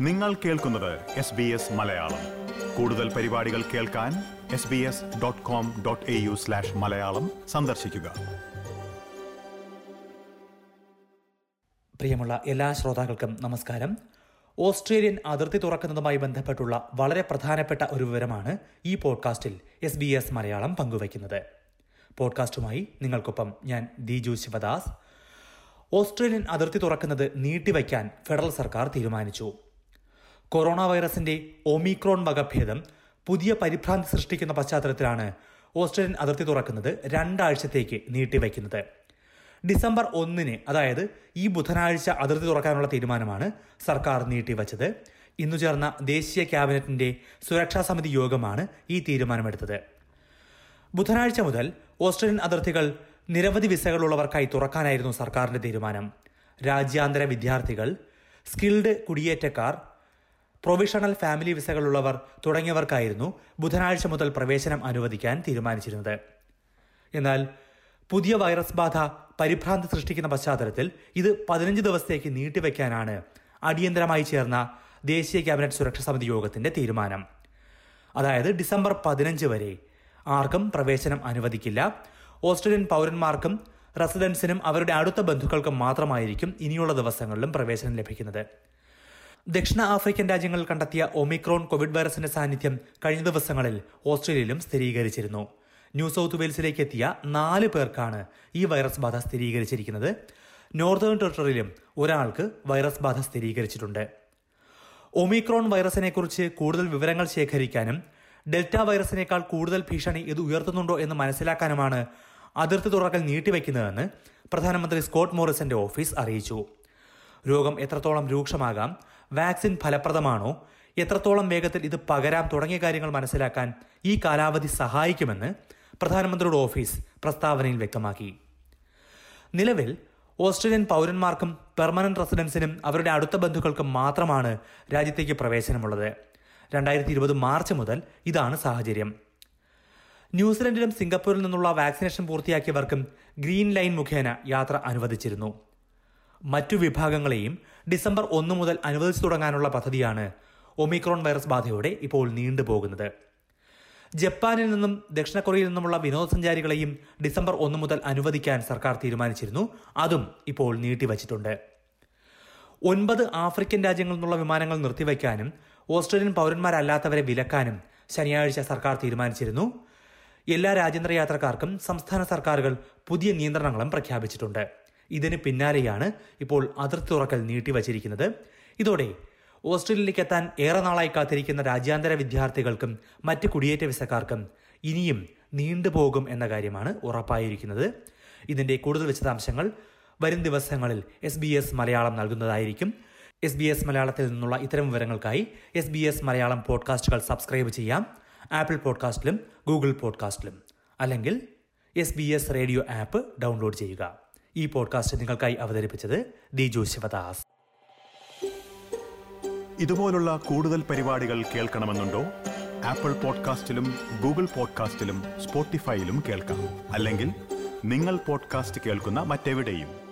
നിങ്ങൾ കേൾക്കുന്നത് S B S Malayalam. കൂടുതൽ പരിപാടികൾ കേൾക്കാൻ S B S dot com dot A U slash Malayalam സന്ദർശിക്കുക. പ്രിയമുള്ള എല്ലാ ശ്രോതാക്കൾക്കും നമസ്കാരം. ഓസ്ട്രേലിയൻ അതിർത്തി തുറക്കുന്നതുമായി ബന്ധപ്പെട്ടുള്ള വളരെ പ്രധാനപ്പെട്ട ഒരു വിവരമാണ് ഈ പോഡ്കാസ്റ്റിൽ എസ് ബി എസ് മലയാളം പങ്കുവയ്ക്കുന്നത്. പോഡ്കാസ്റ്റുമായി നിങ്ങൾക്കൊപ്പം ഞാൻ ദിജു ശിവദാസ്. ഓസ്ട്രേലിയൻ അതിർത്തി തുറക്കുന്നത് നീട്ടിവയ്ക്കാൻ ഫെഡറൽ സർക്കാർ തീരുമാനിച്ചു. കൊറോണ വൈറസിന്റെ ഒമിക്രോൺ വകഭേദം പുതിയ പരിഭ്രാന്തി സൃഷ്ടിക്കുന്ന പശ്ചാത്തലത്തിലാണ് ഓസ്ട്രേലിയൻ അതിർത്തി തുറക്കുന്നത് രണ്ടാഴ്ചത്തേക്ക് നീട്ടിവയ്ക്കുന്നത്. ഡിസംബർ ഒന്നിന് അതായത് ഈ ബുധനാഴ്ച അതിർത്തി തുറക്കാനുള്ള തീരുമാനമാണ് സർക്കാർ നീട്ടിവച്ചത്. ഇന്നു ചേർന്ന ദേശീയ ക്യാബിനറ്റിന്റെ സുരക്ഷാ സമിതി യോഗമാണ് ഈ തീരുമാനമെടുത്തത്. ബുധനാഴ്ച മുതൽ ഓസ്ട്രേലിയൻ അതിർത്തികൾ നിരവധി വിസകളുള്ളവർക്കായി തുറക്കാനായിരുന്നു സർക്കാരിന്റെ തീരുമാനം. രാജ്യാന്തര വിദ്യാർത്ഥികൾ സ്കിൽഡ് കുടിയേറ്റക്കാർ പ്രൊവിഷണൽ ഫാമിലി വിസകളുള്ളവർ തുടങ്ങിയവർക്കായിരുന്നു ബുധനാഴ്ച മുതൽ പ്രവേശനം അനുവദിക്കാൻ തീരുമാനിച്ചിരുന്നത്. എന്നാൽ പുതിയ വൈറസ് ബാധ പരിഭ്രാന്തി സൃഷ്ടിക്കുന്ന പശ്ചാത്തലത്തിൽ ഇത് പതിനഞ്ച് ദിവസത്തേക്ക് നീട്ടിവെക്കാനാണ് അടിയന്തരമായി ചേർന്ന ദേശീയ ക്യാബിനറ്റ് സുരക്ഷാ സമിതി യോഗത്തിന്റെ തീരുമാനം. അതായത് ഡിസംബർ പതിനഞ്ച് വരെ ആർക്കും പ്രവേശനം അനുവദിക്കില്ല. ഓസ്ട്രേലിയൻ പൗരന്മാർക്കും റെസിഡൻസിനും അവരുടെ അടുത്ത ബന്ധുക്കൾക്കും മാത്രമായിരിക്കും ഇനിയുള്ള ദിവസങ്ങളിലും പ്രവേശനം ലഭിക്കുന്നത്. ദക്ഷിണ ആഫ്രിക്കൻ രാജ്യങ്ങളിൽ കണ്ടെത്തിയ ഒമിക്രോൺ കോവിഡ് വൈറസിന്റെ സാന്നിധ്യം കഴിഞ്ഞ ദിവസങ്ങളിൽ ഓസ്ട്രേലിയയിലും സ്ഥിരീകരിച്ചിരുന്നു. ന്യൂ സൗത്ത് വെയിൽസിലേക്ക് എത്തിയ നാല് പേർക്കാണ് ഈ വൈറസ് ബാധ സ്ഥിരീകരിച്ചിരിക്കുന്നത്. നോർത്തേൺ ടെറിട്ടറിയിലും ഒരാൾക്ക് വൈറസ് ബാധ സ്ഥിരീകരിച്ചിട്ടുണ്ട്. ഒമിക്രോൺ വൈറസിനെ കുറിച്ച് കൂടുതൽ വിവരങ്ങൾ ശേഖരിക്കാനും ഡെൽറ്റ വൈറസിനേക്കാൾ കൂടുതൽ ഭീഷണി ഇത് ഉയർത്തുന്നുണ്ടോ എന്ന് മനസ്സിലാക്കാനുമാണ് അതിർത്തി തുറക്കൽ നീട്ടിവെക്കുന്നതെന്ന് പ്രധാനമന്ത്രി സ്കോട്ട് മോറിസന്റെ ഓഫീസ് അറിയിച്ചു. രോഗം എത്രത്തോളം രൂക്ഷമാകാം വാക്സിൻ ഫലപ്രദമാണോ എത്രത്തോളം വേഗത്തിൽ ഇത് പകരാം തുടങ്ങിയ കാര്യങ്ങൾ മനസ്സിലാക്കാൻ ഈ കാലാവധി സഹായിക്കുമെന്ന് പ്രധാനമന്ത്രിയുടെ ഓഫീസ് പ്രസ്താവനയിൽ വ്യക്തമാക്കി. നിലവിൽ ഓസ്ട്രേലിയൻ പൗരന്മാർക്കും പെർമനന്റ് റെസിഡൻസിനും അവരുടെ അടുത്ത ബന്ധുക്കൾക്കും മാത്രമാണ് രാജ്യത്തേക്ക് പ്രവേശനമുള്ളത്. രണ്ടായിരത്തി ഇരുപത് മാർച്ച് മുതൽ ഇതാണ് സാഹചര്യം. ന്യൂസിലൻഡിലും സിംഗപ്പൂരിൽ നിന്നുള്ള വാക്സിനേഷൻ പൂർത്തിയാക്കിയവർക്കും ഗ്രീൻ ലൈൻ മുഖേന യാത്ര അനുവദിച്ചിരുന്നു. മറ്റു വിഭാഗങ്ങളെയും ഡിസംബർ ഒന്ന് മുതൽ അനുവദിച്ചു തുടങ്ങാനുള്ള പദ്ധതിയാണ് ഒമിക്രോൺ വൈറസ് ബാധയോടെ ഇപ്പോൾ നീണ്ടുപോകുന്നത് ജപ്പാനിൽ നിന്നും ദക്ഷിണ കൊറിയയിൽ നിന്നുമുള്ള വിനോദസഞ്ചാരികളെയും ഡിസംബർ ഒന്ന് മുതൽ അനുവദിക്കാൻ സർക്കാർ തീരുമാനിച്ചിരുന്നു. അതും ഇപ്പോൾ നീട്ടിവച്ചിട്ടുണ്ട്. ഒൻപത് ആഫ്രിക്കൻ രാജ്യങ്ങളിൽ നിന്നുള്ള വിമാനങ്ങൾ നിർത്തിവെക്കാനും ഓസ്ട്രേലിയൻ പൗരന്മാരല്ലാത്തവരെ വിലക്കാനും ശനിയാഴ്ച സർക്കാർ തീരുമാനിച്ചിരുന്നു. എല്ലാ രാജ്യാന്തര യാത്രക്കാർക്കും സംസ്ഥാന സർക്കാരുകൾ പുതിയ നിയന്ത്രണങ്ങളും പ്രഖ്യാപിച്ചിട്ടുണ്ട്. ഇതിന് പിന്നാലെയാണ് ഇപ്പോൾ അതിർത്തി തുറക്കൽ നീട്ടിവച്ചിരിക്കുന്നത്. ഇതോടെ ഓസ്ട്രേലിയയിലേക്ക് എത്താൻ ഏറെ നാളായി കാത്തിരിക്കുന്ന രാജ്യാന്തര വിദ്യാർത്ഥികൾക്കും മറ്റ് കുടിയേറ്റ വിസക്കാർക്കും ഇനിയും നീണ്ടുപോകും എന്ന കാര്യമാണ് ഉറപ്പായിരിക്കുന്നത്. ഇതിന്റെ കൂടുതൽ വിശദാംശങ്ങൾ വരും ദിവസങ്ങളിൽ എസ് ബി എസ് മലയാളം നൽകുന്നതായിരിക്കും. എസ് ബി എസ് മലയാളത്തിൽ നിന്നുള്ള ഇത്തരം വിവരങ്ങൾക്കായി എസ് ബി എസ് മലയാളം പോഡ്കാസ്റ്റുകൾ സബ്സ്ക്രൈബ് ചെയ്യാം. ആപ്പിൾ പോഡ്കാസ്റ്റിലും ഗൂഗിൾ പോഡ്കാസ്റ്റിലും. അല്ലെങ്കിൽ S B S radio app download ചെയ്യുക. ഈ പോഡ്കാസ്റ്റ് നിങ്ങൾക്കായി അവതരിപ്പിച്ചത് ദിജു ശിവദാസ്. ഇതുപോലുള്ള കൂടുതൽ പരിപാടികൾ കേൾക്കണമെന്നുണ്ടോ? ആപ്പിൾ പോഡ്കാസ്റ്റിലും ഗൂഗിൾ പോഡ്കാസ്റ്റിലും സ്പോട്ടിഫൈയിലും കേൾക്കാം. അല്ലെങ്കിൽ നിങ്ങൾ പോഡ്കാസ്റ്റ് കേൾക്കുന്ന മറ്റെവിടെയും.